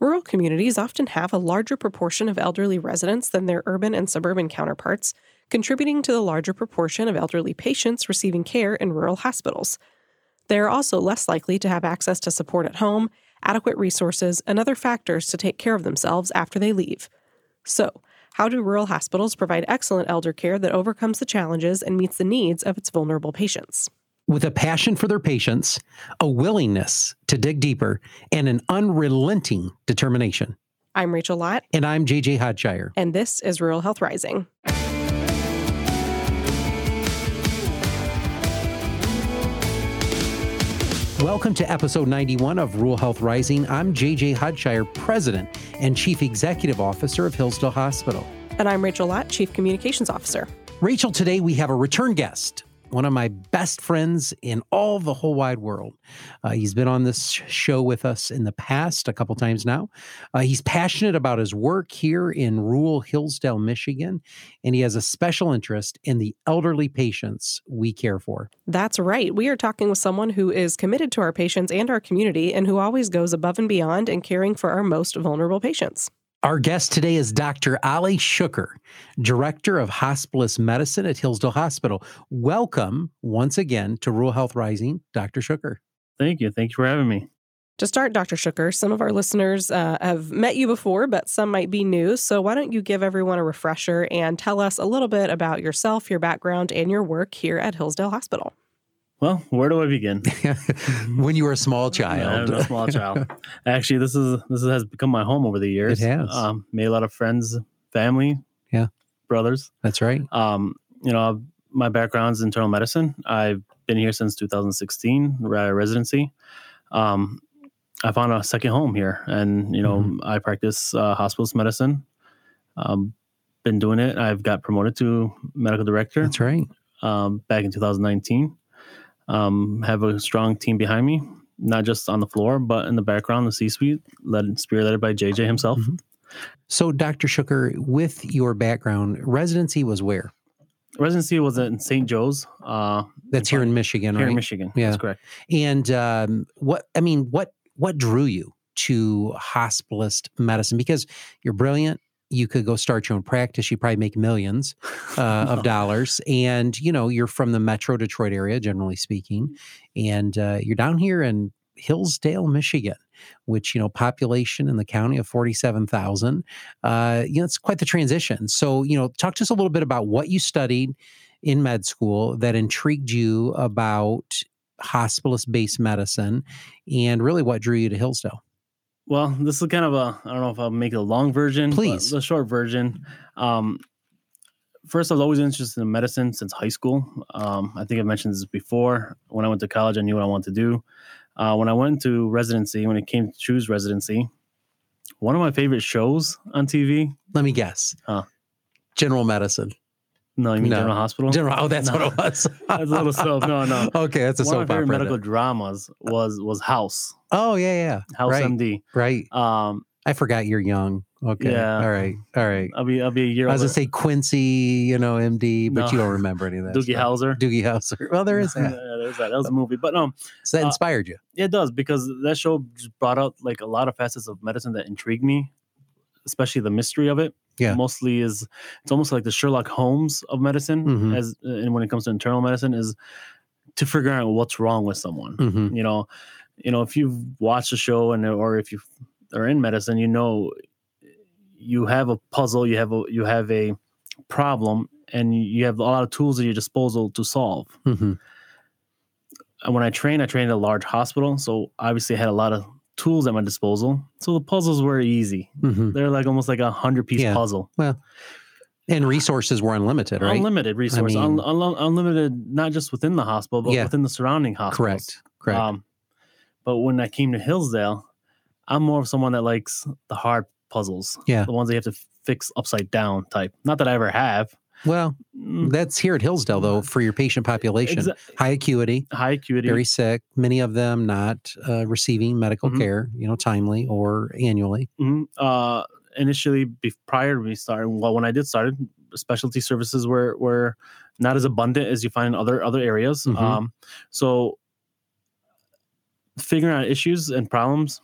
Rural communities often have a larger proportion of elderly residents than their urban and suburban counterparts, contributing to the larger proportion of elderly patients receiving care in rural hospitals. They are also less likely to have access to support at home, adequate resources, and other factors to take care of themselves after they leave. So, how do rural hospitals provide excellent elder care that overcomes the challenges and meets the needs of its vulnerable patients? With a passion for their patients, a willingness to dig deeper, and an unrelenting determination. I'm Rachel Lott. And I'm JJ Hodshire. And this is Rural Health Rising. Welcome to episode 91 of Rural Health Rising. I'm JJ Hodshire, President and Chief Executive Officer of Hillsdale Hospital. And I'm Rachel Lott, Chief Communications Officer. Rachel, today we have a return guest one of my best friends in all the whole wide world. Uh, he's been on this show with us in the past a couple times now. Uh, he's passionate about his work here in rural Hillsdale, Michigan, and he has a special interest in the elderly patients we care for. That's right. We are talking with someone who is committed to our patients and our community and who always goes above and beyond in caring for our most vulnerable patients. Our guest today is Dr. Ali Shuker, Director of Hospice Medicine at Hillsdale Hospital. Welcome once again to Rural Health Rising, Dr. Shuker. Thank you. Thank you for having me. To start, Dr. Shuker, some of our listeners uh, have met you before, but some might be new. So, why don't you give everyone a refresher and tell us a little bit about yourself, your background, and your work here at Hillsdale Hospital? Well, where do I begin? when you were a small child, a small child. Actually, this is this has become my home over the years. It has um, made a lot of friends, family, yeah, brothers. That's right. Um, you know, my background's internal medicine. I've been here since 2016 residency. Um, I found a second home here, and you know, mm-hmm. I practice uh, hospice medicine. Um, been doing it. I've got promoted to medical director. That's right. Um, back in 2019 um, have a strong team behind me, not just on the floor, but in the background, the C suite, led spearheaded by JJ himself. Mm-hmm. So, Dr. Shuker, with your background, residency was where? Residency was in St. Joe's. Uh, That's here in Michigan, here right? in Michigan. Yeah, that's correct. And um, what I mean, what what drew you to hospitalist medicine? Because you're brilliant, you could go start your own practice. You probably make millions uh, of dollars, and you know you're from the Metro Detroit area, generally speaking, and uh, you're down here in Hillsdale, Michigan, which you know population in the county of forty seven thousand. Uh, you know it's quite the transition. So you know, talk to us a little bit about what you studied in med school that intrigued you about hospice based medicine, and really what drew you to Hillsdale. Well, this is kind of a I don't know if I'll make a long version, please, the short version. Um, first, I was always interested in medicine since high school. Um, I think I mentioned this before. When I went to college, I knew what I wanted to do. Uh, when I went to residency, when it came to choose residency, one of my favorite shows on TV. Let me guess. Huh. General medicine. No, you mean no. General Hospital? General. Oh, that's no. what it was. that's a little soap. No, no. Okay, that's a One soap of my favorite opera. medical dramas was was House. Oh yeah, yeah. House right. MD. Right. Um, I forgot you're young. Okay. Yeah. All right. All right. I'll be I'll be a year. Old. I was older. gonna say Quincy, you know, MD, but No. you don't remember any of that. Doogie. Howser. Doogie Howser. Well, there is yeah, that. there's that. That was a movie, but no, So that Uh, inspired you. it does because that show just brought out like a lot of facets of medicine that intrigued me, especially the mystery of it. Yeah. mostly is it's almost like the Sherlock Holmes of medicine, Mhm. as and when it comes to internal medicine is to figure out what's wrong with someone. hmm You know, you know if you've watched a show and or if you are in medicine, you know you have a puzzle, you have a you have a problem, and you have a lot of tools at your disposal to solve. hmm And when I trained, I trained at a large hospital, so obviously I had a lot of tools at my disposal. So the puzzles were easy. hmm They're like almost like a hundred piece Yeah. puzzle. Well, and resources were unlimited, right? Unlimited resource, mean- un- un- unlimited not just within the hospital, but Yeah. within the surrounding hospitals. Correct. Correct. Um, but when I came to Hillsdale, I'm more of someone that likes the hard puzzles. Yeah. The ones that you have to fix upside down type. Not that I ever have. Well, Mm, that's here at Hillsdale, though, for your patient population. exa- High acuity, high acuity. very sick. Many of them not uh, receiving medical Mhm. care, you know, timely or annually. Mhm. Uh, initially, be- prior to me starting, well, when I did started, specialty services were were not as abundant as you find in other other areas. Mhm. Um, so figuring out issues and problems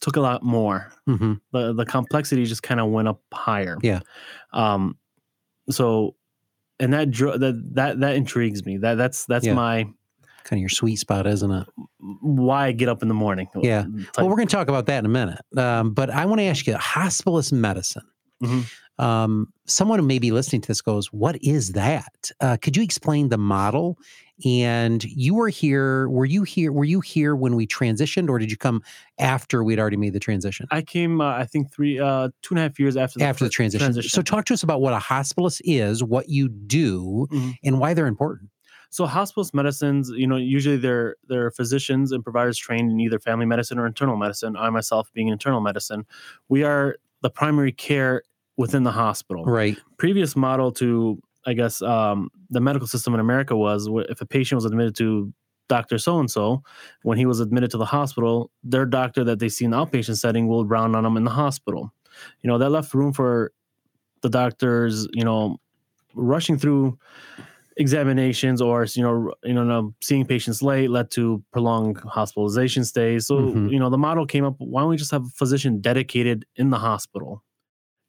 took a lot more. hmm The the complexity just kind of went up higher. Yeah. Um. So, and that that that that intrigues me. That that's that's Yeah. my Kind of your sweet spot, isn't it? why I get up in the morning. Yeah. Type- Well, we're going to talk about that in a minute. Um, but I want to ask you hospitalist medicine. Mhm. Um, someone who may be listening to this goes, What is that? Uh, could you explain the model? And you were here, were you here? Were you here when we transitioned, or did you come after we'd already made the transition? I came, uh, I think, three, uh, two and a half years after the, after the fir- transition. So, talk to us about what a hospitalist is, what you do, Mhm. and why they're important. So hospitalist medicines, you know, usually they're they're physicians and providers trained in either family medicine or internal medicine. I myself being internal medicine, we are the primary care within the hospital. Right. Previous model to I guess um, the medical system in America was if a patient was admitted to Doctor So and So, when he was admitted to the hospital, their doctor that they see in the outpatient setting will round on them in the hospital. You know that left room for the doctors, you know, rushing through examinations or you know you know seeing patients late led to prolonged hospitalization stays so Mhm. you know the model came up why don't we just have a physician dedicated in the hospital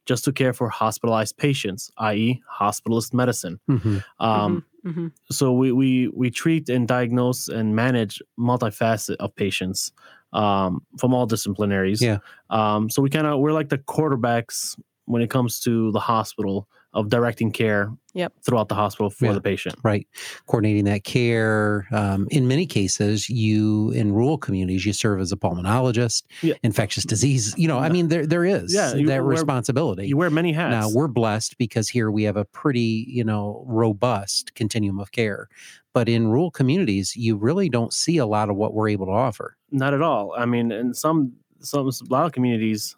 just to care for hospitalized patients i.e hospitalist medicine Mhm. um, Mhm, mhm. so we, we we treat and diagnose and manage multifaceted of patients um, from all disciplinaries Yeah. um, so we kind of we're like the quarterbacks when it comes to the hospital of directing care Yep. throughout the hospital for Yeah. the patient. Right. Coordinating that care um, in many cases you in rural communities you serve as a pulmonologist Yeah. infectious disease you know i mean there there is Yeah, you that wear- responsibility. you wear many hats. Now we're blessed because here we have a pretty you know robust continuum of care. But in rural communities you really don't see a lot of what we're able to offer. Not at all. I mean in some some a lot of communities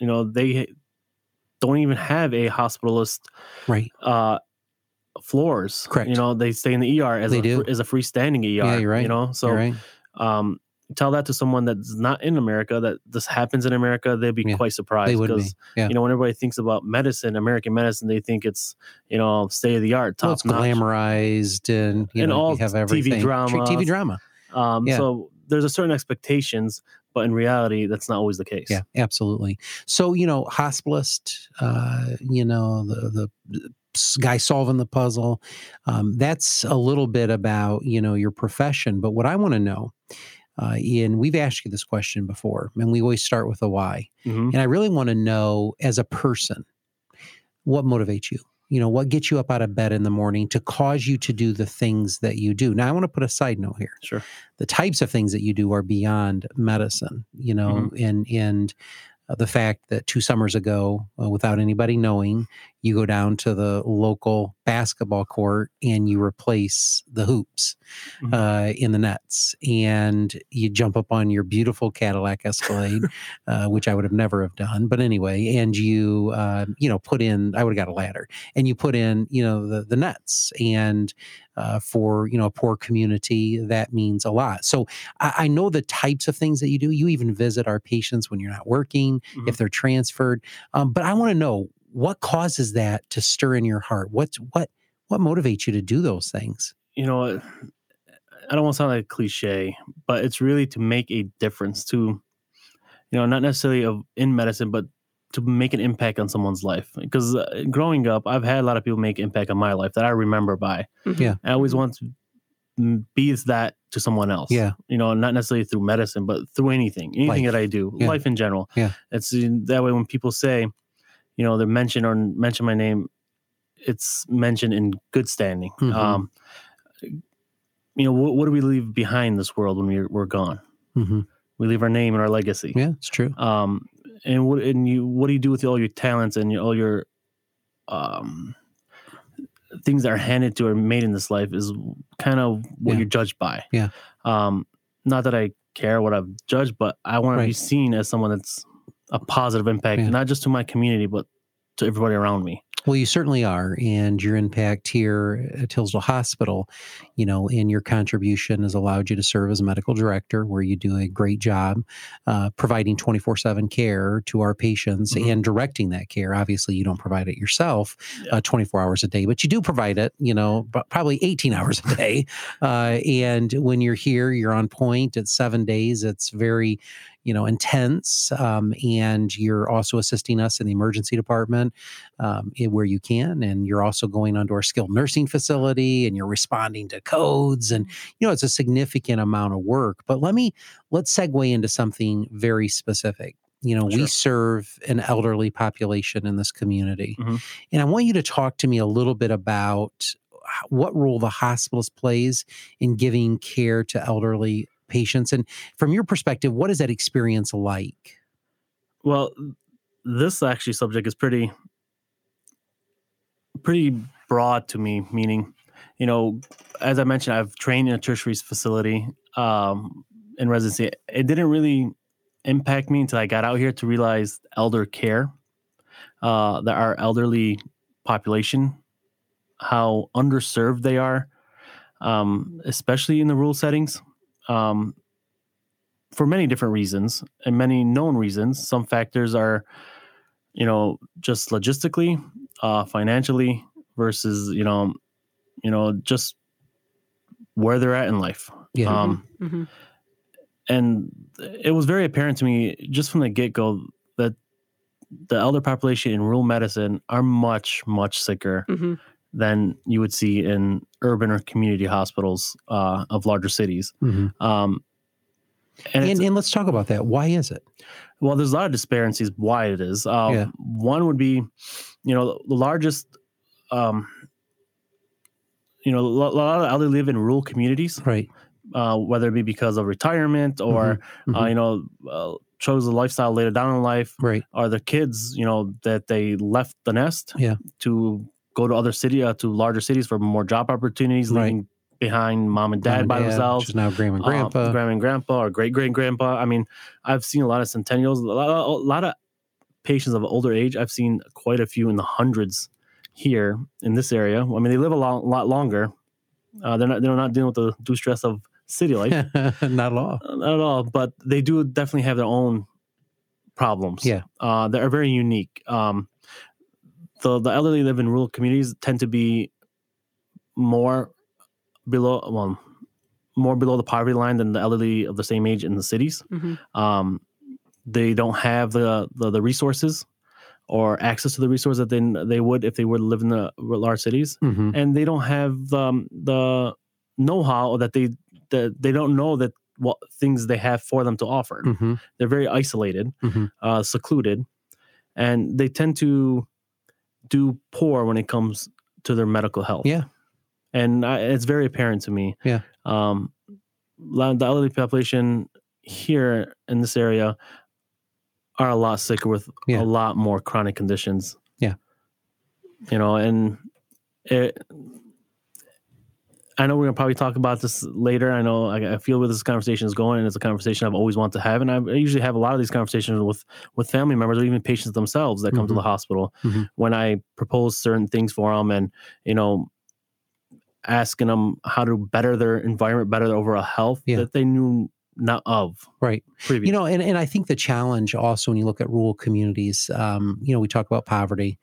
you know they don't even have a hospitalist right uh floors Correct. you know they stay in the er as They a do. as a freestanding er Yeah, you're right. you know so right um tell that to someone that's not in america that this happens in america they'd be Yeah, quite surprised they would be because yeah you know when everybody thinks about medicine american medicine they think it's you know state of the art well, it's notch glamorized and you And know all have TV drama. tv drama um Yeah. so there's a certain expectations but in reality that's not always the case Yeah, absolutely. So you know, hospitalist, uh, you know, the the guy solving the puzzle. Um, that's a little bit about you know your profession. But what I want to know, uh, Ian, we've asked you this question before, and we always start with a why. Mhm. And I really want to know, as a person, what motivates you. You know, what gets you up out of bed in the morning to cause you to do the things that you do. Now, I want to put a side note here. Sure. The types of things that you do are beyond medicine, you know, mm-hmm. and and uh, the fact that two summers ago, uh, without anybody knowing, you go down to the local basketball court and you replace the hoops Mhm. uh, in the nets, and you jump up on your beautiful Cadillac Escalade, uh, which I would have never have done, but anyway, and you uh, you know put in, I would have got a ladder, and you put in, you know, the the nets, and uh, for you know a poor community that means a lot. So I, I know the types of things that you do. You even visit our patients when you're not working Mhm. if they're transferred um, but i want to know what causes that to stir in your heart? What's what what motivates you to do those things? You know i don't want to sound like a cliche but it's really to make a difference to you know not necessarily of in medicine but to make an impact on someone's life because uh, growing up i've had a lot of people make impact on my life that i remember by Mhm. Yeah. i always want to be that to someone else Yeah. you know not necessarily through medicine but through anything anything Life. that i do Yeah. life in general Yeah. it's that way when people say you know they mention or mention my name it's mentioned in good standing Mhm. um you know what, what do we leave behind this world when we're, we're gone hmm we leave our name and our legacy yeah it's true um and what and you what do you do with all your talents and all your um things that are handed to or made in this life is kind of what Yeah. you're judged by Yeah. um not that i care what i've judged but i want to be seen as someone that's a positive impact Yeah. not just to my community but to everybody around me Well, you certainly are, and your impact here at Hillsdale Hospital, you know, and your contribution has allowed you to serve as a medical director, where you do a great job uh, providing twenty four seven care to our patients Mhm. and directing that care. Obviously, you don't provide it yourself Yeah. twenty four hours a day, but you do provide it, you know, but probably eighteen hours a day. Uh, and when you're here, you're on point. It's seven days. It's very you know intense um, and you're also assisting us in the emergency department um, where you can and you're also going onto our skilled nursing facility and you're responding to codes and you know it's a significant amount of work but let me let's segue into something very specific. You know we serve an elderly population in this community Mhm. and i want you to talk to me a little bit about what role the hospitalist plays in giving care to elderly patients and from your perspective what is that experience like Well, this actually subject is pretty pretty broad to me, meaning, you know, as I mentioned, I've trained in a tertiary facility um, in residency. It didn't really impact me until I got out here to realize elder care, uh, that our elderly population, how underserved they are, um, especially in the rural settings. Um, for many different reasons and many known reasons. Some factors are, you know, just logistically, uh, financially, versus you know, you know, just where they're at in life. Yeah. Um, hmm and it was very apparent to me just from the get go that the elder population in rural medicine are much much sicker hmm than you would see in urban or community hospitals uh, of larger cities. Mhm. Um, and, and, and let's talk about that why is it well, there's a lot of disparities why it is. Um, Yeah. One would be, you know, the largest, um, you know, a lot of elderly live in rural communities, right uh, whether it be because of retirement or, uh, Mhm. you know, uh, chose a lifestyle later down in life, right Are the kids, you know, that they left the nest Yeah. to go to other city, uh, to larger cities for more job opportunities, Right. leaving behind mom and Mom dad and by which themselves is now grandma and um, grandpa grandma and grandpa or great great grandpa. I mean, I've seen a lot of centennials, a lot, a lot of patients of older age. I've seen quite a few in the hundreds here in this area. I mean, they live a lot, lot longer. Uh, they're not they're not dealing with the due stress of city life, not at all Uh, not at all. But they do definitely have their own problems. Yeah. uh, that are very unique. Um, the the elderly live in rural communities tend to be more below well more below the poverty line than the elderly of the same age in the cities. hmm Um, they don't have the, the the resources or access to the resources that they they would if they were to live in the large cities, Mhm. and they don't have um, the know-how or that they that they don't know that what things they have for them to offer. Mhm. They're very isolated, Mhm. uh, secluded, and they tend to do poor when it comes to their medical health. Yeah. and I, it's very apparent to me. Yeah. um, the elderly population here in this area are a lot sicker with Yeah. a lot more chronic conditions. Yeah. you know, and it. I know we're gonna probably talk about this later. I know I, I feel where this conversation is going, and it's a conversation I've always wanted to have. And I, I usually have a lot of these conversations with with family members or even patients themselves that come to Mhm. the hospital Mhm. when I propose certain things for them, and you know, asking them how to better their environment, better their overall health Yeah. that they knew not of right. You know, and, and I think the challenge also when you look at rural communities, um, you know, we talk about poverty,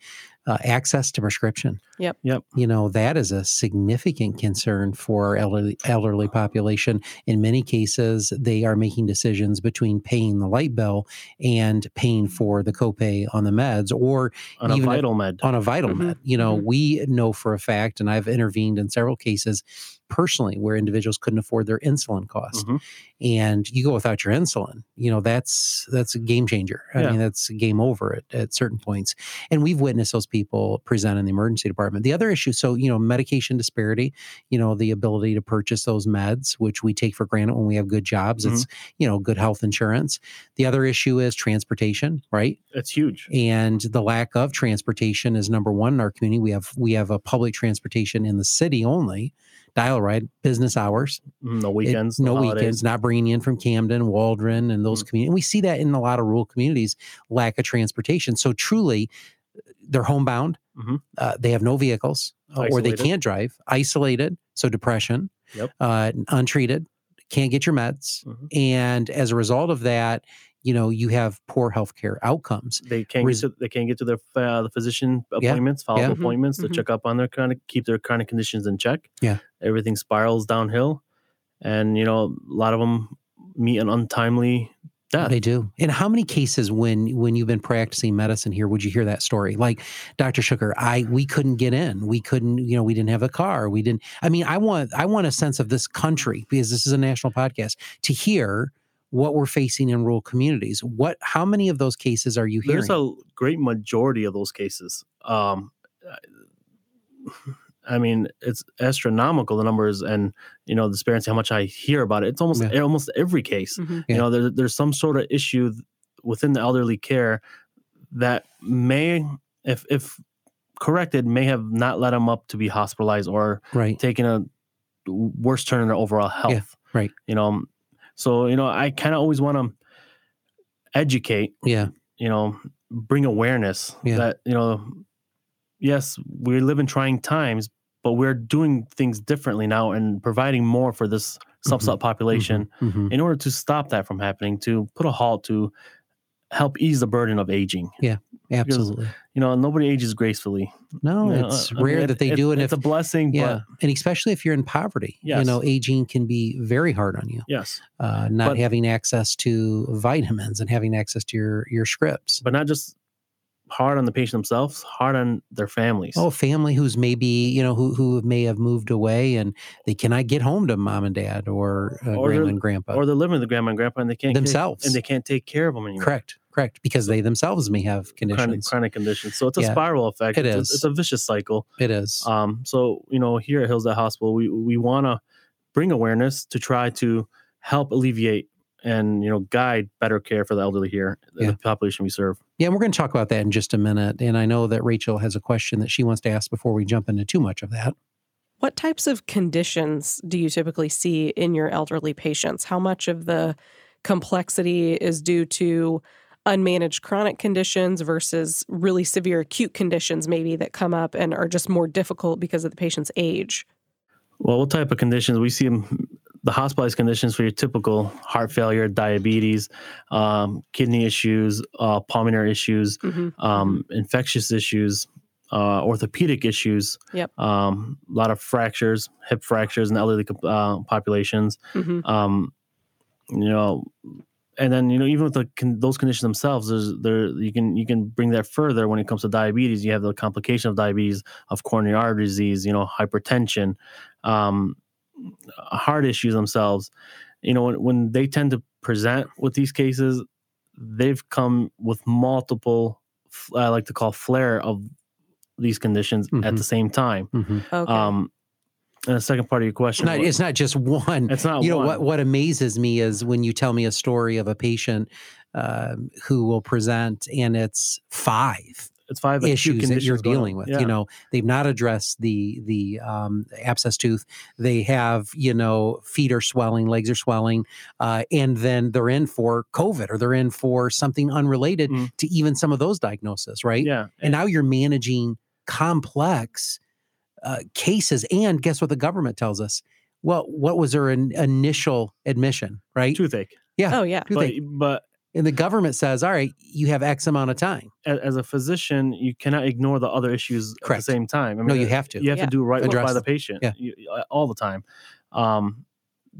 uh, access to prescription. Yep. Yep. You know, that is a significant concern for our elderly, elderly population. In many cases, they are making decisions between paying the light bill and paying for the copay on the meds or on a even if- vital med. on a vital Mhm, med. You know, mhm. we know for a fact, and I've intervened in several cases personally where individuals couldn't afford their insulin costs. Mhm. and you go without your insulin you know that's that's a game changer. I Yeah. mean that's game over at, at certain points. And we've witnessed those people present in the emergency department. The other issue so you know medication disparity you know the ability to purchase those meds which we take for granted when we have good jobs it's you know good health insurance. The other issue is transportation right? That's huge. and the lack of transportation is number one in our community. We have we have a public transportation in the city only dial right business hours Mm, No it- weekends. no holidays. weekends, not bringing in from Camden, Waldron, and those Mm. communities. And we see that in a lot of rural communities, lack of transportation. So truly, they're homebound. Mhm. Uh, they have no vehicles, uh, or they can't drive. Isolated, so depression. Yep. Uh, untreated, can't get your meds, Mhm. and as a result of that, you know you have poor healthcare outcomes. They can't Res- get to, they can't get to their uh, the physician Yeah. appointments, follow Yeah. up Mhm. appointments to Mhm. check up on their chronic, keep their chronic conditions in check. Yeah. everything spirals downhill, and you know a lot of them meet an untimely death. They do. And how many cases when when you've been practicing medicine here would you hear that story? Like Dr. Shuker, I we couldn't get in. We couldn't, you know, we didn't have a car. We didn't I mean, I want I want a sense of this country because this is a national podcast to hear what we're facing in rural communities. What how many of those cases are you hearing? There's a great majority of those cases. Um, I mean, it's astronomical the numbers and you know the disparity. How much I hear about it. It's almost Yeah. almost every case. Mhm. Yeah. You know, there, there's some sort of issue within the elderly care that may, if if corrected, may have not led them up to be hospitalized or right. taking a worse turn in their overall health. right. You know, so you know, I kind of always want to educate Yeah. you know bring awareness Yeah. that you know yes we live in trying times but we're doing things differently now and providing more for this subset population Mhm. in order to stop that from happening to put a halt to help ease the burden of aging Absolutely. you know nobody ages gracefully No, You know, it's I rare it- that they it- do and it's if a blessing yeah, but and especially if you're in poverty, you know, aging can be very hard on you. yes Uh, not But- having access to vitamins and having access to your your scripts. but not just hard on the patient themselves hard on their families Oh, family who's maybe you know who who may have moved away and they cannot get home to mom and dad or, uh, Or grandma and grandpa. or they're living with the grandma and grandpa and they can't take- Themselves. and they can't take care of them anymore correct, correct, because they themselves may have chronic, conditions. chronic conditions. So it's a Yeah, spiral effect. it it's, is. A, it's a vicious cycle. It is. Um, so you know, here at Hillsdale Hospital, we we want to bring awareness to try to help alleviate and you know guide better care for the elderly here, Yeah. the population we serve. yeah, and we're going to talk about that in just a minute. And I know that Rachel has a question that she wants to ask before we jump into too much of that. What types of conditions do you typically see in your elderly patients? How much of the complexity is due to unmanaged chronic conditions versus really severe acute conditions, maybe that come up and are just more difficult because of the patient's age? Well, what type of conditions we see? The hospitalized conditions for your typical heart failure, diabetes, um, kidney issues, uh, pulmonary issues, Mhm. um, infectious issues, uh, orthopedic issues. Yep. Um, a lot of fractures, hip fractures in elderly uh, populations. Mhm. Um, you know, and then you know even with the con- those conditions themselves, there's there you can you can bring that further when it comes to diabetes. You have the complication of diabetes, of coronary artery disease, you know, hypertension, um, heart issues themselves. You know, when, when they tend to present with these cases, they've come with multiple, i like to call flare of these conditions at Mhm. the same time. Mhm. Okay. Um, and the second part of your question, Not, it's not just one. it's not you know what what amazes me is when you tell me a story of a patient um, who will present and it's five it's five issues that you're dealing with. Yeah. you know they've not addressed the the um, abscess tooth. They have you know feet are swelling legs are swelling uh, and then they're in for covid or they're in for something unrelated Mm. to even some of those diagnoses right? Yeah, and now you're managing complex uh, cases and guess what the government tells us well what was her in, initial admission right toothache. Yeah. Oh, yeah. Who But, but and the government says all right you have x amount of time as a physician, you cannot ignore the other issues at the same time. I no you have to you have Yeah. to do right Address by the patient Yeah. you, uh, all the time. Um,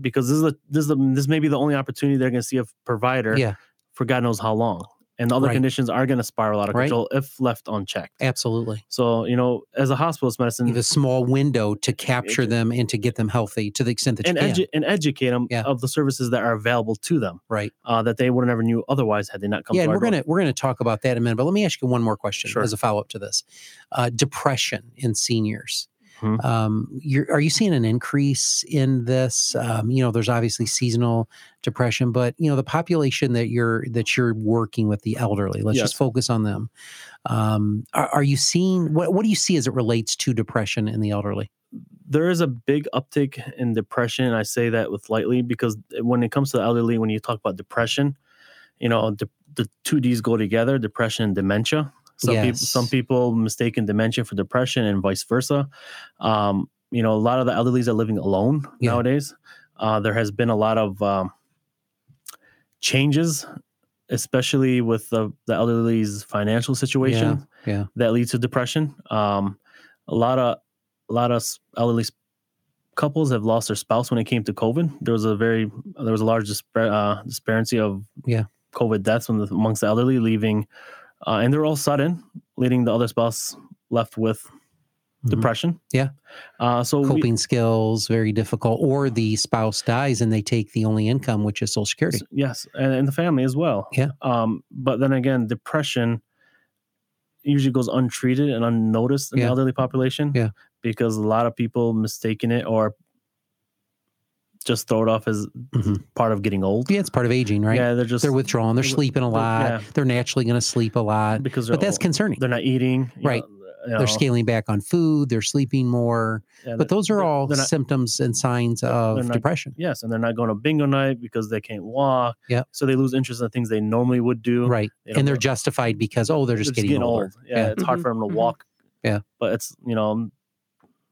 because this is the this is the, this may be the only opportunity they're going to see a provider yeah for God knows how long, and the other Right. conditions are going to spiral out of Right. control if left unchecked. absolutely So you know, as a hospitalist medicine, you have a small window to capture It- them and to get them healthy to the extent that and, you can edu- and educate them Yeah. of the services that are available to them right uh, that they would have never knew otherwise had they not come. yeah to and our we're gonna we're gonna talk about that in a minute but let me ask you one more question Sure. as a follow-up to this uh, depression in seniors Mhm. um, you're, are you seeing an increase in this um, you know there's obviously seasonal depression but you know the population that you're that you're working with the elderly let's Yes. just focus on them um, are, are you seeing what, what do you see as it relates to depression in the elderly there is a big uptick in depression. I say that with lightly because when it comes to the elderly, when you talk about depression, you know, the, the two D's go together: depression and dementia. Some people, Yes. some people mistaken dementia for depression, and vice versa. Um, you know, a lot of the elderlies are living alone Yeah. nowadays. Uh, there has been a lot of um, changes, especially with the, the elderly's financial situation yeah that leads to depression. Um, a lot of a lot of elderly couples have lost their spouse when it came to COVID. There was a very there was a large dispar- uh, disparity of Yeah. COVID deaths the, amongst the elderly, leaving, uh, and they're all sudden, leading the other spouse left with Mhm. depression. Yeah. Uh, so we- Coping skills very difficult, or the spouse dies and they take the only income, which is Social Security. yes, and, and the family as well. Yeah. Um, but then again, depression usually goes untreated and unnoticed in Yeah. the elderly population. Yeah. Because a lot of people mistaken it or just throw it off as Mhm. part of getting old. Yeah, it's part of aging, right? Yeah, they're just They're withdrawing. They're they're- sleeping a lot. yeah. They're naturally going to sleep a lot. because But that's old. concerning. they're not eating. Right. know, you know, They're scaling back on food. They're sleeping more. yeah, But those are all not- symptoms and signs of not- depression. Yes, and they're not going to bingo night because they can't walk. Yeah. So they lose interest in things they normally would do. Right. They don't And they're go- justified because, oh, they're just, getting, older. Yeah, Yeah. it's hard for them to Mhm. walk. Yeah. But it's you know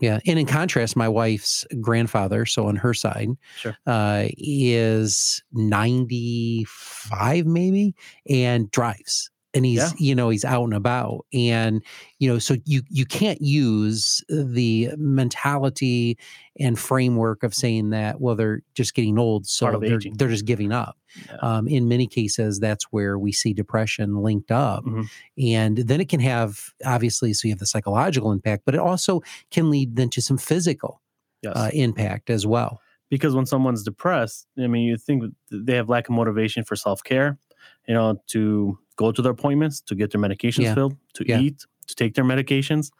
Yeah. And in contrast, my wife's grandfather, so on her side, Sure. uh, is 95 maybe and drives. And he's, Yeah. you know, he's out and about. And, you know, so you you can't use the mentality and framework of saying that, well, they're just getting old, so they're, aging. they're just giving up. Yeah. Um, in many cases, that's where we see depression linked up. Mhm. And then it can have, obviously, so you have the psychological impact, but it also can lead then to some physical yes. uh, impact as well. because when someone's depressed, I mean, you think they have lack of motivation for self care, you know, to go to their appointments, to get their medications Yeah. filled, to Yeah. eat, to take their medications,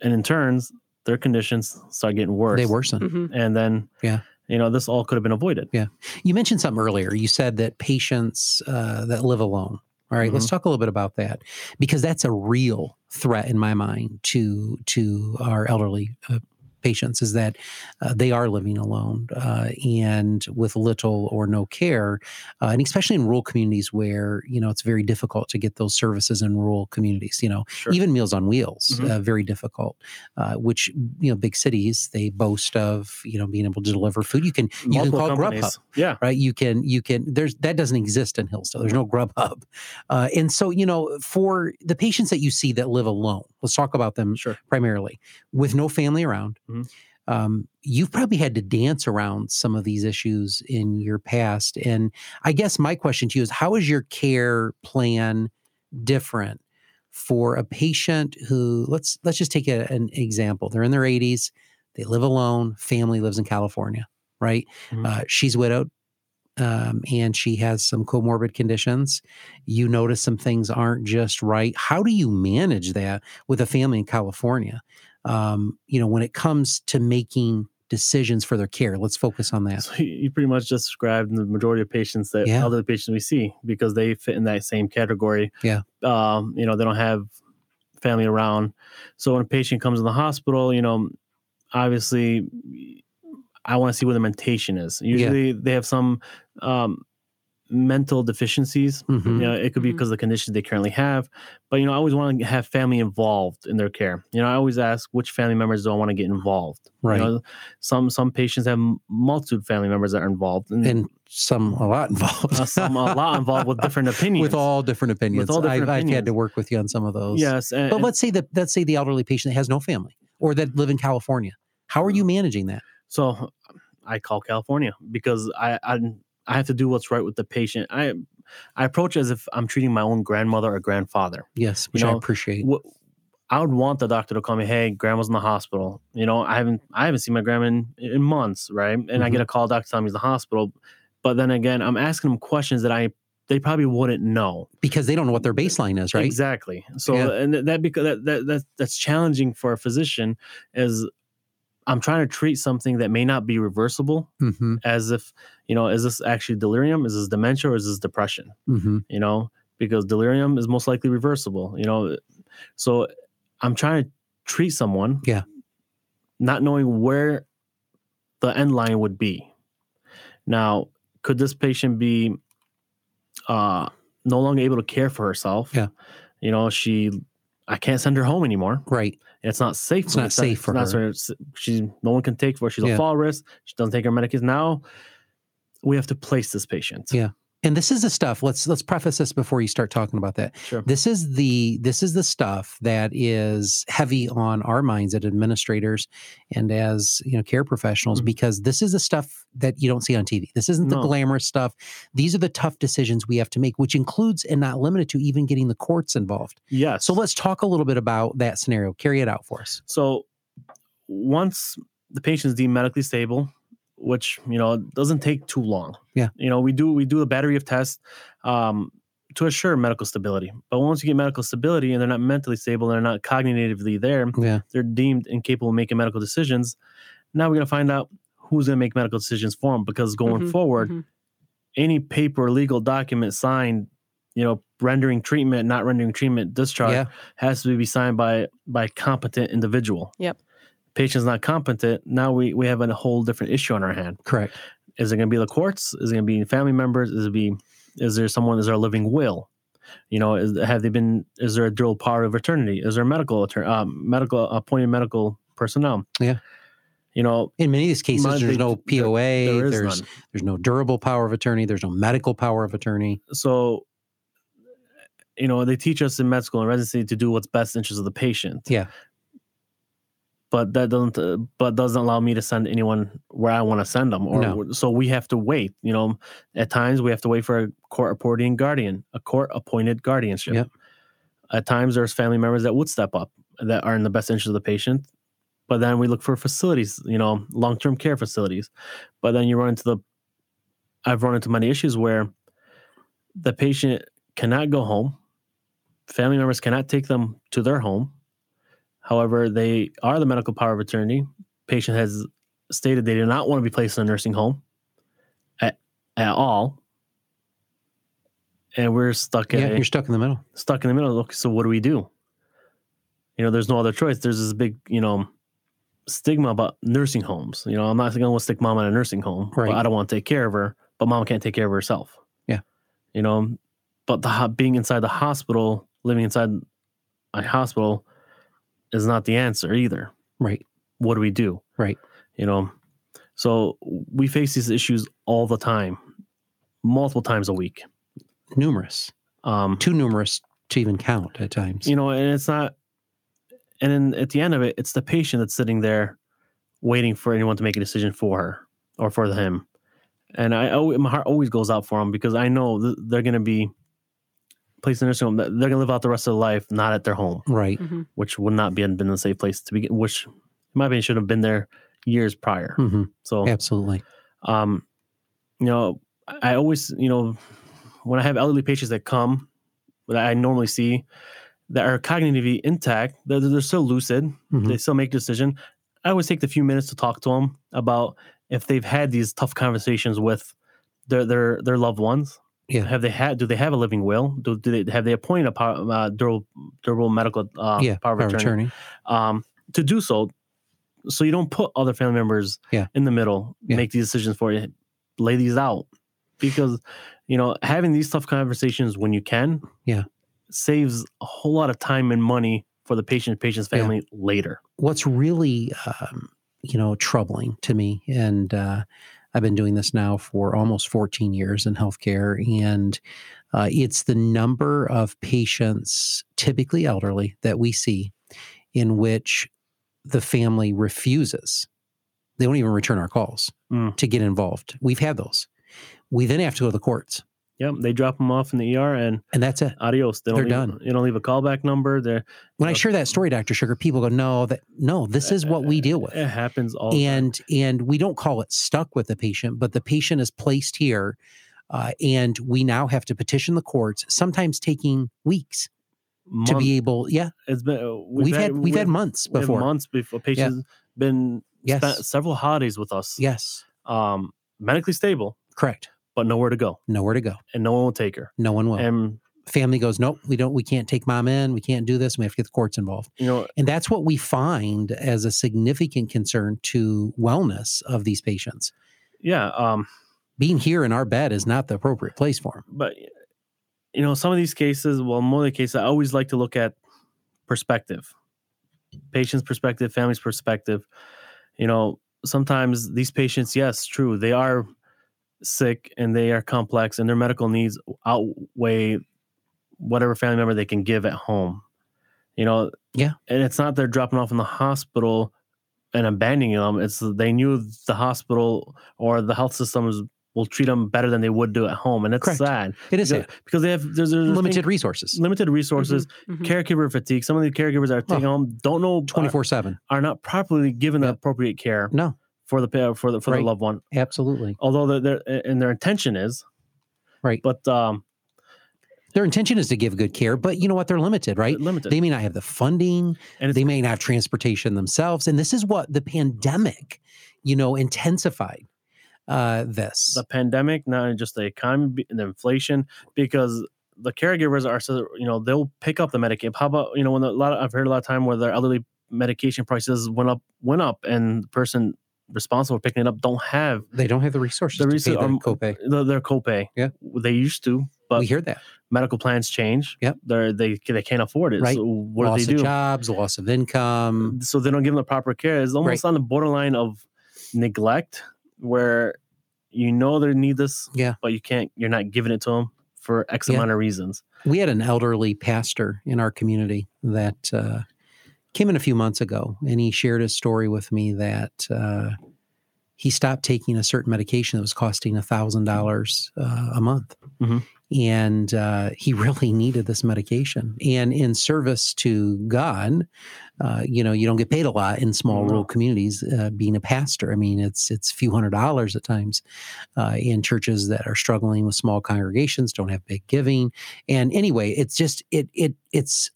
and in turns, their conditions start getting worse. They worsen. Mhm. and then Yeah. you know, this all could have been avoided. Yeah. You mentioned something earlier. You said that patients uh, that live alone. All right, let's talk a little bit about that because that's a real threat in my mind to to our elderly uh, patients. Is that uh, they are living alone uh, and with little or no care, uh, and especially in rural communities where you know it's very difficult to get those services in rural communities. You know, Sure. even Meals on Wheels, Mhm. uh, very difficult. Uh, which you know, big cities they boast of you know being able to deliver food. You can you can call companies. Grubhub Yeah. right? You can you can there's that doesn't exist in Hillsdale. There's no Grubhub, uh, and so you know for the patients that you see that live alone, let's talk about them Sure. primarily with no family around. Mhm. Um, you've probably had to dance around some of these issues in your past, and I guess my question to you is: How is your care plan different for a patient who let's let's just take a, an example? They're in their 80s, they live alone, family lives in California, right? Mhm. Uh, she's widowed um, and she has some comorbid conditions. You notice some things aren't just right. How do you manage that with a family in California? Um, you know, when it comes to making decisions for their care, let's focus on that. So you- pretty much just described the majority of patients that Yeah. elderly patients we see because they fit in that same category. Yeah. Um, you know, they don't have family around. So when a patient comes in the hospital, you know, obviously I want to see what the mentation is. Usually they have some um, mental deficiencies. Mhm. You know, it could be because of the conditions they currently have. But you know, I always want to have family involved in their care. You know, I always ask which family members do I want to get involved. Right. You know, some some patients have m- multitude family members that are involved, and, and some a lot involved. uh, some a lot involved with different opinions. with all different opinions. With all different I've, I've had to work with you on some of those. yes, and, But and let's say that let's say the elderly patient that has no family or that live in California. How are you managing that? so I call California because I, I I have to do what's right with the patient. I I approach as if I'm treating my own grandmother or grandfather. Yes, which You I appreciate. I would want the doctor to call me, hey, grandma's in the hospital. You know, I haven't I haven't seen my grandma in, in months, right? And I get mm-hmm. a call, doctor telling me he's in the hospital. But then again, I'm asking them questions that I they probably wouldn't know. because they don't know what their baseline is, right? Exactly. So Yeah. and that- because that, that that that's challenging for a physician is I'm trying to treat something that may not be reversible hmm as if, you know, is this actually delirium? Is this dementia or is this depression? hmm You know, because delirium is most likely reversible, you know. So I'm trying to treat someone, Yeah. not knowing where the end line would be. Now, could this patient be uh no longer able to care for herself? Yeah. You know, she I can't send her home anymore. Right. It's not safe. It's for not to send- safe for it's her. not for- She's no one can take for. her. She's Yeah. a fall risk. She doesn't take her medication. Now we have to place this patient. Yeah. And this is the stuff let's let's preface this before you start talking about that Sure. this is the this is the stuff that is heavy on our minds as administrators and as you know care professionals Mhm. because this is the stuff that you don't see on tv this isn't the No. glamorous stuff these are the tough decisions we have to make which includes and not limited to even getting the courts involved Yes. so let's talk a little bit about that scenario carry it out for us So once the patient is deemed medically stable, which you know doesn't take too long. Yeah. You know we do we do a battery of tests um, to assure medical stability. But once you get medical stability and they're not mentally stable, they're not cognitively there, yeah they're deemed incapable of making medical decisions. Now we're gonna find out who's gonna make medical decisions for them because going Mhm, forward, mhm. any paper or legal document signed, you know, rendering treatment, not rendering treatment, discharge yeah has to be signed by by a competent individual. Yep. Patient's not competent. Now we we have a whole different issue on our hand. correct Is it going to be the courts? Is it going to be family members? Is it be is there someone? Is there a living will? You know, is, have they been? Is there a dual power of attorney? Is there a medical attorney? Um, medical appointed medical personnel? Yeah. You know, in many of these cases there's they- no poa there is there's none. there's no durable power of attorney there's no medical power of attorney So, you know, they teach us in med school and residency to do what's best interest of the patient. Yeah. But that doesn't, uh, but doesn't allow me to send anyone where I want to send them. Or No. so we have to wait. You know, at times we have to wait for a court appointed guardian, a court appointed guardianship. Yep. At times there's family members that would step up that are in the best interest of the patient. But then we look for facilities, you know, long term care facilities. But then you run into the, I've run into many issues where the patient cannot go home. Family members cannot take them to their home. However, they are the medical power of attorney. Patient has stated they do not want to be placed in a nursing home at, at all. And we're stuck in yeah you're stuck in the middle stuck in the middle. Okay, so what do we do? You know, there's no other choice. There's this big, you know, stigma about nursing homes. You know, I'm not going to stick mom in a nursing home, Right. but I don't want to take care of her. But mom can't take care of herself. Yeah. You know, but the being inside the hospital, living inside a hospital, is not the answer either. right What do we do? Right. You know, so we face these issues all the time, multiple times a week. numerous Um, too numerous to even count at times. you know and it's not and then at the end of it it's the patient that's sitting there waiting for anyone to make a decision for her or for him and i always, my heart always goes out for them because i know th- they're going to be placed in a nursing home they're going to live out the rest of their life not at their home right. Mhm. which would not be been a safe place to begin which in my opinion should have been there years prior hmm so Absolutely. um, you know, I always, you know, when I have elderly patients that come that I normally see that are cognitively intact, they're, they're still lucid, Mhm. they still make a decision. I always take the few minutes to talk to them about if they've had these tough conversations with their their their loved ones. Yeah. Have they had? Do they have a living will? Do, do they have they appointed a power, uh, durable durable medical uh, yeah. power of Power attorney? attorney. um, to do so, so you don't put other family members Yeah. in the middle, Yeah. make these decisions for you, lay these out, because you know having these tough conversations when you can, Yeah. saves a whole lot of time and money for the patient, patient's Yeah. family later. What's really, um, you know, troubling to me, and uh, I've been doing this now for almost 14 years in healthcare, and uh, it's the number of patients, typically elderly, that we see in which the family refuses. They don't even return our calls Mm. to get involved. We've had those. We then have to go to the courts, Yep, they drop them off in the ER and and that's it. adios. They leave, done. You don't leave a callback number. They're When I share that story, Dr. Shuker, people go, no, that no, this is what we deal with. It happens all the time. and and we don't call it stuck with the patient but the patient is placed here uh, and we now have to petition the courts sometimes taking weeks to be able yeah it's been uh, we've, had we've had months before months before patients been Yes. spent several holidays with us. yes um, medically stable, correct but nowhere to go, nowhere to go. And no one will take her. no one will. And family goes nope we don't we can't take mom in. We can't do this. We have to get the courts involved. You know, and that's what we find as a significant concern to wellness of these patients. Yeah. Um, being here in our bed is not the appropriate place for them but you know, some of these cases, well, more of the cases, I always like to look at perspective, patient's perspective, family's perspective. You know, sometimes these patients, yes, true, they are sick and they are complex and their medical needs outweigh whatever family member they can give at home. You know, Yeah. And it's not they're dropping off in the hospital and abandoning them. It's they knew the hospital or the health systems will treat them better than they would do at home, and it's Correct. sad It is because, a because they have there's, there's limited resources, limited resources, Mhm. caregiver fatigue. Some of the caregivers that are taking home don't know twenty four seven. are not properly given the appropriate care No, for the for the for Right. the loved one. absolutely Although their and their intention is right. but um Their intention is to give good care, but you know what? They're limited, right? limited. They may not have the funding. and They may not have transportation themselves, and this is what the pandemic, you know, intensified. Uh, this the pandemic, not just the economy and the inflation, because the caregivers are so you know they'll pick up the medication. How about you know when the, a lot of, I've heard a lot of time where their elderly medication prices went up went up and the person responsible for picking it up don't have they don't have the resources the to reason pay the um, copay. the, their copay. Yeah. they used to, but we hear that medical plans change. Yep. They're, they they can't afford it. Right. So what loss do they of do? jobs, loss of income. so they don't give them the proper care. It's almost on the borderline of neglect, where you know they need this, Yeah. but you can't. You're not giving it to them for X Yeah. amount of reasons. We had an elderly pastor in our community that uh, came in a few months ago, and he shared his story with me that uh, he stopped taking a certain medication that was costing a thousand dollars uh, a month, Mhm. and uh, he really needed this medication. And in service to God, uh, you know, you don't get paid a lot in small rural communities uh, being a pastor. I mean, it's it's a few hundred dollars at times uh, in churches that are struggling with small congregations, don't have big giving, and anyway, it's just it it it's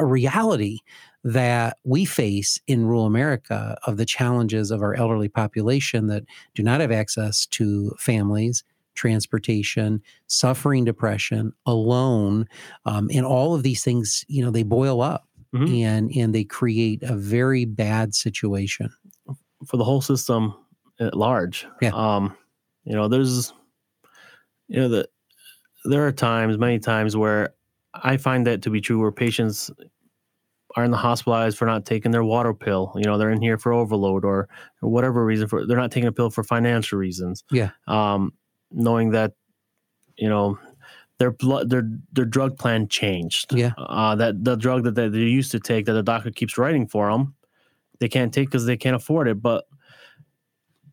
a reality that we face in rural America of the challenges of our elderly population that do not have access to families, transportation, suffering depression, alone, um, and all of these things. You know, they boil up Mhm. and and they create a very bad situation. for the whole system at large. Yeah. Um, you know, there's, you know, the there are times, many times, where I find that to be true, where patients are in the hospitalized for not taking their water pill. You know, they're in here for overload or, or whatever reason for they're not taking a pill for financial reasons. Yeah. Um, knowing that, you know. Their blood, their their drug plan changed. Yeah. Uh, that the drug that they, they used to take that the doctor keeps writing for them, they can't take because they can't afford it. But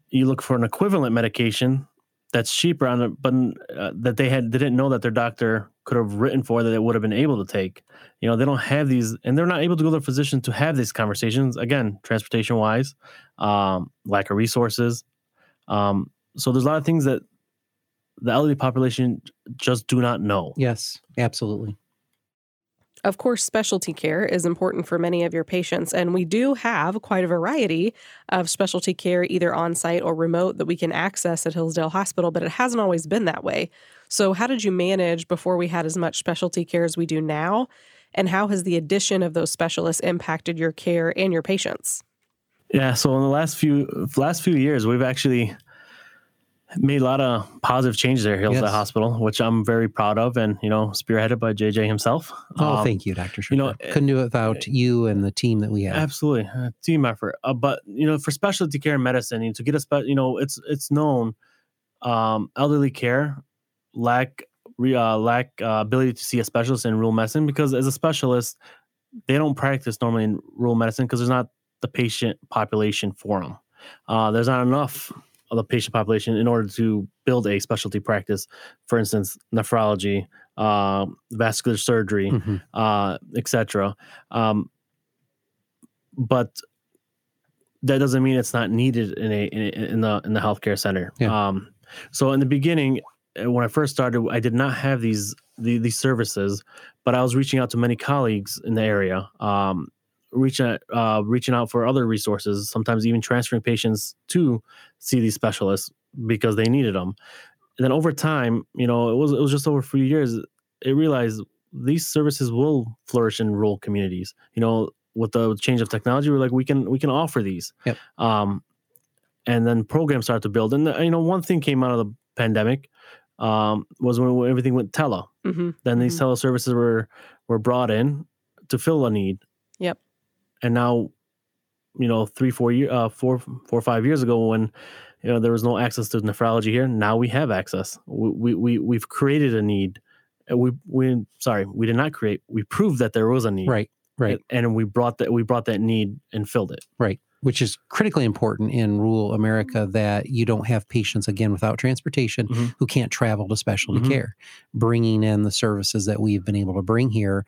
you look for an equivalent medication that's cheaper on it, but uh, that they had they didn't know that their doctor could have written for that it would have been able to take. You know, they don't have these, and they're not able to go to their physician to have these conversations. Again, transportation wise, um, lack of resources. Um, so there's a lot of things that the elderly population just do not know. Yes, absolutely. Of course, specialty care is important for many of your patients, and we do have quite a variety of specialty care, either on site or remote, that we can access at Hillsdale Hospital, but it hasn't always been that way. So, how did you manage before we had as much specialty care as we do now? And how has the addition of those specialists impacted your care and your patients? Yeah, so in the last few last few years, we've actually made a lot of positive changes there at Hillsdale Yes. Hospital, which I'm very proud of, and you know, spearheaded by JJ himself. Oh, Um, thank you, Doctor. you know, couldn't do it without you and the team that we have. Absolutely, a team effort. Uh, but you know, for specialty care in medicine, you know, to get a spe- you know, it's it's known um, elderly care lack uh, lack uh, ability to see a specialist in rural medicine because as a specialist, they don't practice normally in rural medicine because there's not the patient population for them. Uh, there's not enough the patient population in order to build a specialty practice. For instance, nephrology, uh, vascular surgery, Mhm. uh, etc. Um, but that doesn't mean it's not needed in a in, in the in the healthcare center. Yeah. Um, so in the beginning, uh, when I first started, I did not have these the, these services, but I was reaching out to many colleagues in the area, um, reaching out, uh, reaching out for other resources. Sometimes even transferring patients to see these specialists because they needed them. And then over time, you know, it was it was just over a few years. It realized these services will flourish in rural communities. You know, with the change of technology, we're like we can we can offer these. Yep. Um, and then programs started to build, and uh, you know, one thing came out of the pandemic um, was when everything went tele. hmm Then these teleservices were were brought in to fill a need. Yep. And now, you know, three, four year, uh, four, four or five years ago, when you know there was no access to nephrology here. Now we have access. We we, we have created a need. We we sorry we did not create. We proved that there was a need. Right. Right. And, and we brought that we brought that need and filled it. Right which is critically important in rural America that you don't have patients again without transportation Mhm. who can't travel to specialty Mhm. care. Bringing in the services that we've been able to bring here,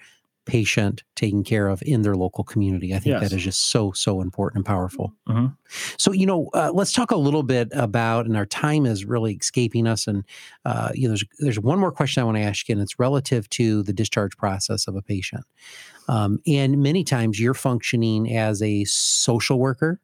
patient taken care of in their local community. I think Yes. that is just so so important and powerful. Mhm. So you know, uh, let's talk a little bit about, and our time is really escaping us. And uh, you know, there's there's one more question I want to ask you, and it's relative to the discharge process of a patient. Um, and many times you're functioning as a social worker,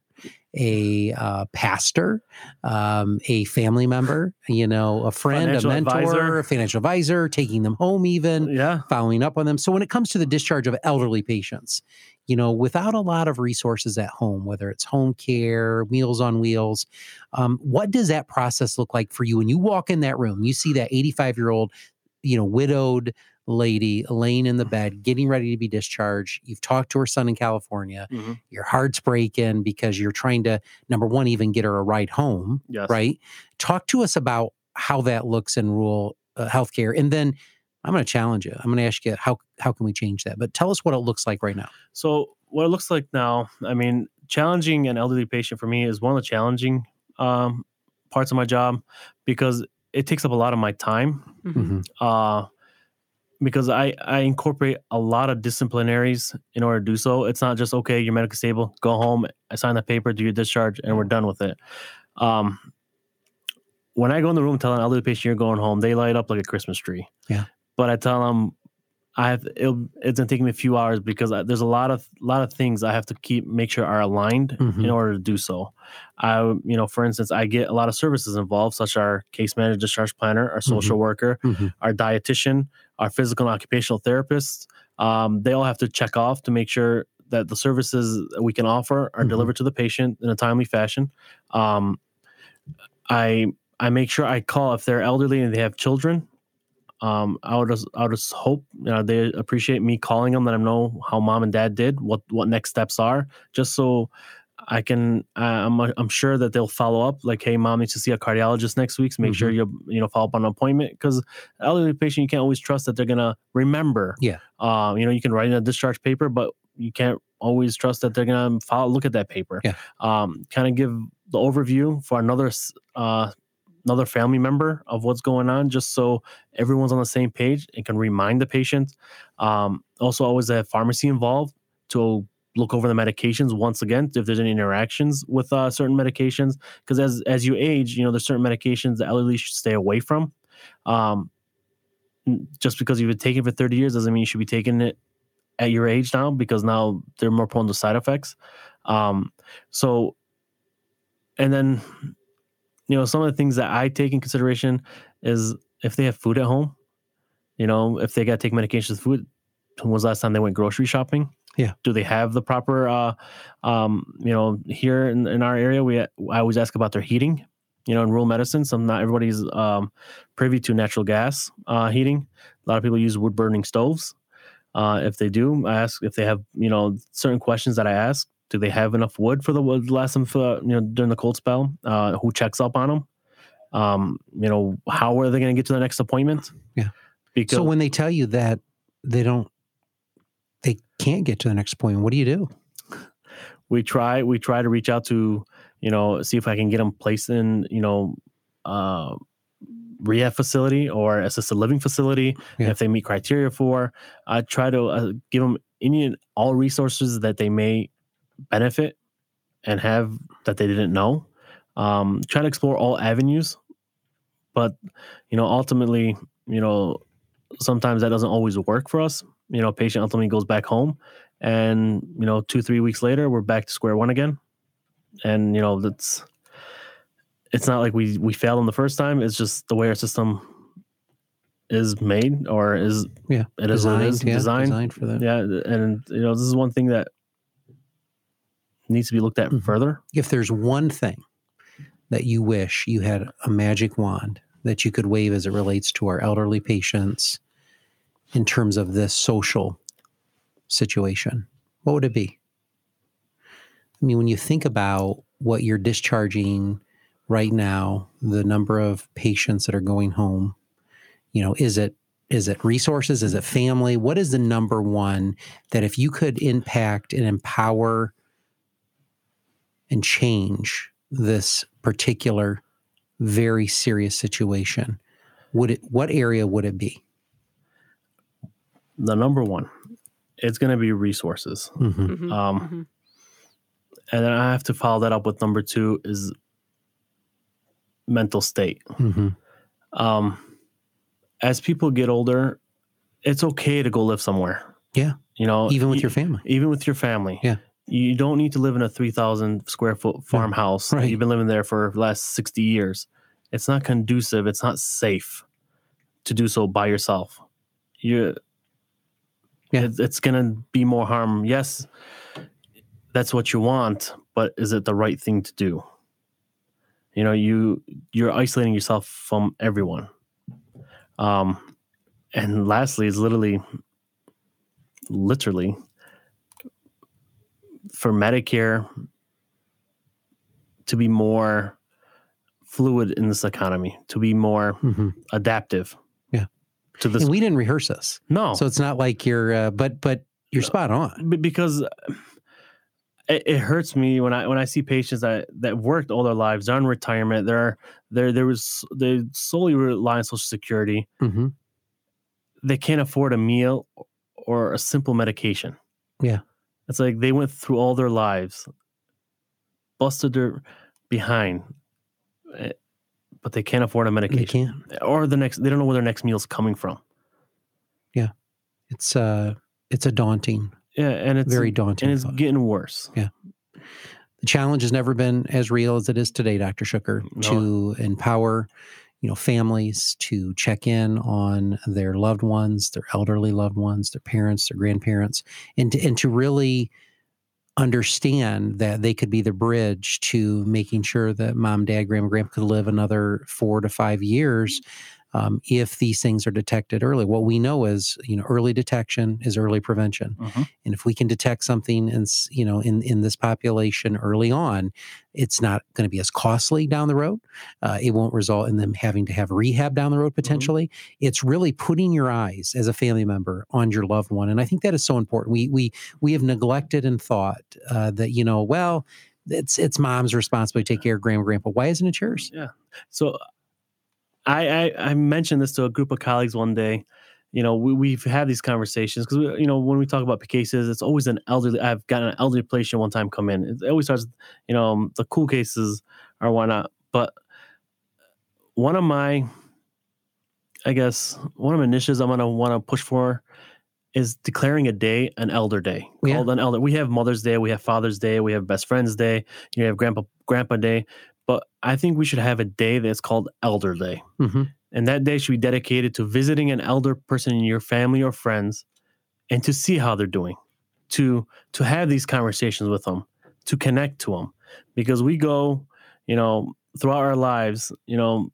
a uh, pastor, um, a family member, you know, a friend, Financial a mentor, advisor. a financial advisor, taking them home even Yeah. following up on them. So when it comes to the discharge of elderly patients, you know, without a lot of resources at home, whether it's home care, Meals on Wheels, um, what does that process look like for you when you walk in that room? You see that 85 year old, you know, widowed lady laying in the bed, getting ready to be discharged. You've talked to her son in California. Mhm. Your heart's breaking because you're trying to, number one, even get her a ride home Yes. right? Talk to us about how that looks in rural uh, healthcare, and then I'm going to challenge you. I'm going to ask you how how can we change that? But tell us what it looks like right now. So what it looks like now, I mean, challenging an elderly patient for me is one of the challenging um, parts of my job because it takes up a lot of my time. Mhm. Uh, because I, I incorporate a lot of disciplinaries in order to do so. It's not just okay, you're medically stable, go home, I sign the paper, do your discharge, and we're done with it. Um, when I go in the room tell an elderly patient you're going home, they light up like a Christmas tree. Yeah. But I tell them I have it'll, it's gonna take me a few hours because I, there's a lot of lot of things I have to keep make sure are aligned in Mhm. order to do so. I you know for instance I get a lot of services involved such as our case manager, discharge planner, our social worker, Mhm. our dietitian, our physical and occupational therapists. Um, they all have to check off to make sure that the services that we can offer are Mhm. delivered to the patient in a timely fashion. Um, I I make sure I call if they're elderly and they have children. Um, I would just I would just hope you know, they appreciate me calling them, let them know how mom and dad did, what what next steps are, just so I can. Uh, I'm I'm sure that they'll follow up. Like, hey, mom needs to see a cardiologist next week. So make sure you you know follow up on an appointment because elderly patient you can't always trust that they're gonna remember. Yeah. Uh, you know you can write in a discharge paper, but you can't always trust that they're gonna follow look at that paper. Yeah. Um, kind of give the overview for another uh another family member of what's going on, just so everyone's on the same page and can remind the patient. Um, also, always have pharmacy involved to look over the medications once again if there's any interactions with uh, certain medications. Because as as you age, you know there's certain medications the elderly should stay away from. Um, just because you've been taking it for 30 years doesn't mean you should be taking it at your age now because now they're more prone to side effects. Um, so, and then you know some of the things that I take in consideration is if they have food at home. You know, if they got to take medications with food, when was last time they went grocery shopping? Yeah. Do they have the proper? Uh, um, you know, here in, in our area, we I always ask about their heating. You know, in rural medicine, some not everybody's um, privy to natural gas uh, heating. A lot of people use wood burning stoves. Uh, if they do, I ask if they have you know certain questions that I ask. Do they have enough wood for the wood last them for you know during the cold spell? Uh, who checks up on them? Um, you know, how are they going to get to the next appointment? Yeah. Because So when they tell you that they don't, can't get to the next point, what do you do? we try we try to reach out to you know see if i can get them placed in you know uh rehab facility or assisted living facility Yeah. if they meet criteria for i try to uh, give them any and all resources that they may benefit and have that they didn't know um try to explore all avenues but you know ultimately you know sometimes that doesn't always work for us you know patient ultimately goes back home and you know two three weeks later we're back to square one again. And you know that's it's not like we we failed them the first time. It's just the way our system is made or is Yeah, it is it is. Yeah, designed. Designed for that. yeah. And you know this is one thing that needs to be looked at Mhm. further. If there's one thing that you wish you had a magic wand that you could wave as it relates to our elderly patients in terms of this social situation, what would it be? I mean, when you think about what you're discharging right now the number of patients that are going home? You know, is it is it resources? Is it family? What is the number one that if you could impact and empower and change this particular very serious situation, would it what area would it be? The number one, it's going to be resources. Mhm. Mhm, Um, mhm. and then I have to follow that up with number two is mental state. Mhm. Um, as people get older, it's okay to go live somewhere. Yeah. You know, Even with e- your family. even with your family. Yeah. You don't need to live in a 3,000 square foot farmhouse. Right. You've been living there for the last 60 years. It's not conducive. It's not safe to do so by yourself. You, Yeah. It's, it's going to be more harm. Yes, that's what you want, but is it the right thing to do? You know, you you're isolating yourself from everyone. Um, and lastly, is literally, literally, for Medicare to be more fluid in this economy, to be more Mhm. adaptive. To this, And we didn't rehearse this. no, So it's not like you're uh, but but you're spot on. B- because it, it hurts me when I when I see patients that that worked all their lives, they're in retirement, they're they're there was they solely rely on Social Security. hmm They can't afford a meal or a simple medication. Yeah. it's like they went through all their lives, busted their behind, eh, but they can't afford a They medication can't. or the next. They don't know where their next meal's coming from. Yeah, it's uh it's a daunting, Yeah, and it's very daunting. and it's thought. getting worse. Yeah, the challenge has never been as real as it is today, Dr. Shuker, No. to empower, you know, families to check in on their loved ones, their elderly loved ones, their parents, their grandparents, and to, and to really understand that they could be the bridge to making sure that mom, dad, grandma, grandpa could live another four to five years um, if these things are detected early. What we know is, you know, early detection is early prevention. Mhm. And if we can detect something in, you know, in, in this population early on, it's not going to be as costly down the road. Uh, it won't result in them having to have rehab down the road potentially. It's really putting your eyes as a family member on your loved one, and I think that is so important. We we we have neglected and thought uh, that you know, well, it's it's mom's responsibility to take care of grandma, grandpa. Why isn't it yours? Yeah. So I, I I mentioned this to a group of colleagues one day. You know, we, we've had these conversations because you know when we talk about cases, it's always an elderly. I've got an elderly patient one time come in. It always starts, you know, um, the cool cases or whatnot. But one of my, I guess, one of my initiatives I'm gonna want to push for is declaring a day an elder day Yeah. called an elder. We have Mother's Day, we have Father's Day, we have Best Friends Day, you have Grandpa Grandpa Day, but I think we should have a day that's called Elder Day. hmm And that day should be dedicated to visiting an elder person in your family or friends and to see how they're doing, to to have these conversations with them, to connect to them. Because we go, you know, throughout our lives, you know,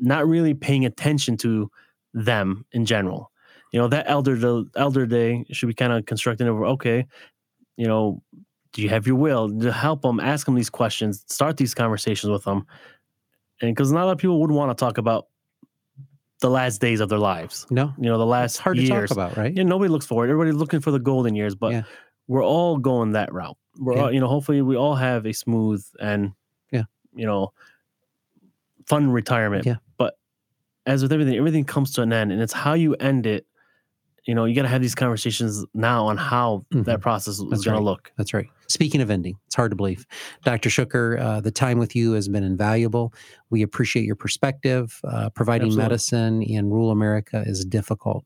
not really paying attention to them in general. You know, that elder elder day should be kind of constructed over, okay, you know, do you have your will to help them ask them these questions start these conversations with them and because not a lot of people would want to talk about the last days of their lives No, you know the last it's hard years to talk about, right? yeah nobody looks forward everybody's looking for the golden years but Yeah. we're all going that route we're Yeah. all you know hopefully we all have a smooth and Yeah. you know fun retirement Yeah. but as with everything everything comes to an end and it's how you end it you know you got to have these conversations now on how that Mhm. process is going right. to look That's right. Speaking of ending, hard to believe. Dr. Shuker, uh, the time with you has been invaluable. We appreciate your perspective. Uh, providing Absolutely. medicine in rural America is difficult.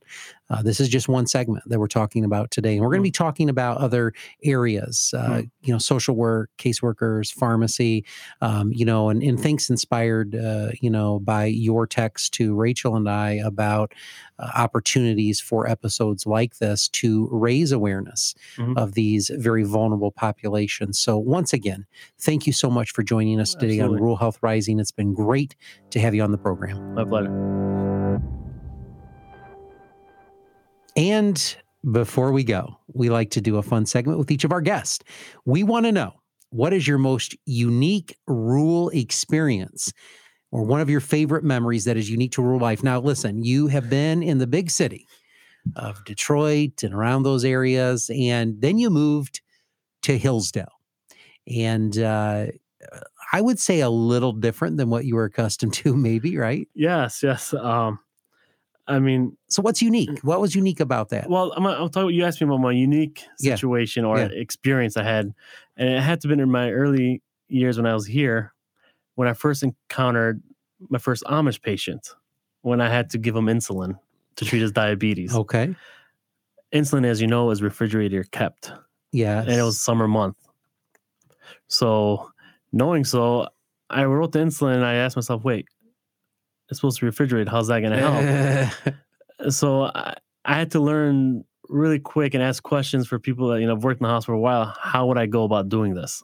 Uh, this is just one segment that we're talking about today. And we're going to be talking about other areas, uh, Mm. you know, social work, caseworkers, pharmacy, um, you know, and, and thanks inspired, uh, you know, by your text to Rachel and I about uh, opportunities for episodes like this to raise awareness Mhm. of these very vulnerable populations. So, once again, thank you so much for joining us today Absolutely. on Rural Health Rising. It's been great to have you on the program. my pleasure And before we go, we like to do a fun segment with each of our guests. We want to know what is your most unique rural experience or one of your favorite memories that is unique to rural life? Now, listen, you have been in the big city of Detroit and around those areas, and then you moved to Hillsdale. And uh, I would say a little different than what you were accustomed to, maybe, right? Yes, yes. Um, I mean, so what's unique? What was unique about that? Well, I'm, I'm talking. You asked me about my unique situation yeah. or yeah. experience I had, and it had to have been in my early years when I was here, when I first encountered my first Amish patient, when I had to give him insulin to treat his diabetes. Okay. Insulin, as you know, is refrigerator kept. Yeah. And it was summer month. So, knowing so, I wrote the insulin and I asked myself, wait, it's supposed to refrigerate. How's that going to help? so, I, I had to learn really quick and ask questions for people that, you know, have worked in the house for a while. How would I go about doing this?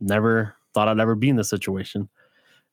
Never thought I'd ever be in this situation.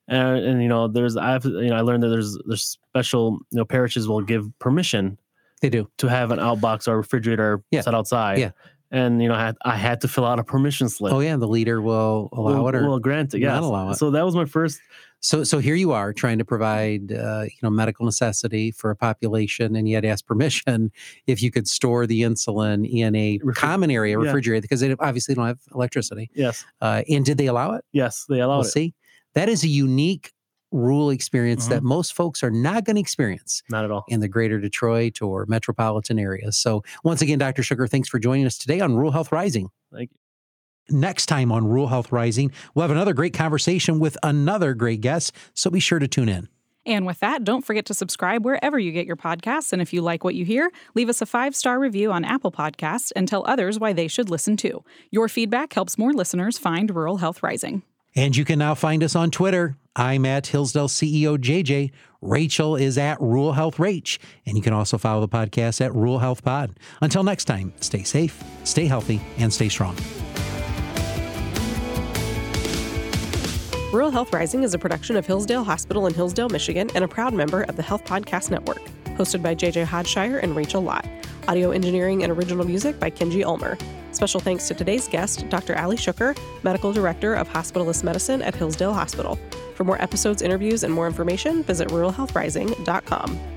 And, and you know, there's I've you know I learned that there's there's special you know parishes will give permission. They do to have an outbox or refrigerator yeah. set outside. Yeah. And you know, I had, I had to fill out a permission slip. Oh yeah, the leader will allow will, it or will grant it. Yeah, not allow it. So that was my first. So so here you are trying to provide uh, you know medical necessity for a population, and you had to ask permission if you could store the insulin in a Refri- common area refrigerator yeah. because they obviously don't have electricity. Yes. Uh, and did they allow it? Yes, they allowed we'll it. See, that is a unique rural experience mm-hmm. that most folks are not going to experience. Not at all. In the greater Detroit or metropolitan areas. So, once again, Dr. Shuker, thanks for joining us today on Rural Health Rising. Thank you. Next time on Rural Health Rising, we'll have another great conversation with another great guest. So, be sure to tune in. And with that, don't forget to subscribe wherever you get your podcasts. And if you like what you hear, leave us a five star review on Apple Podcasts and tell others why they should listen too. Your feedback helps more listeners find Rural Health Rising. And you can now find us on Twitter. I'm at Hillsdale CEO JJ. Rachel is at Rural Health Rach. And you can also follow the podcast at Rural Health Pod. Until next time, stay safe, stay healthy, and stay strong. Rural Health Rising is a production of Hillsdale Hospital in Hillsdale, Michigan, and a proud member of the Health Podcast Network. Hosted by JJ Hodshire and Rachel Lott. Audio engineering and original music by Kenji Ulmer. Special thanks to today's guest, Dr. Ali Shuker, Medical Director of Hospitalist Medicine at Hillsdale Hospital. For more episodes, interviews, and more information, visit ruralhealthrising.com.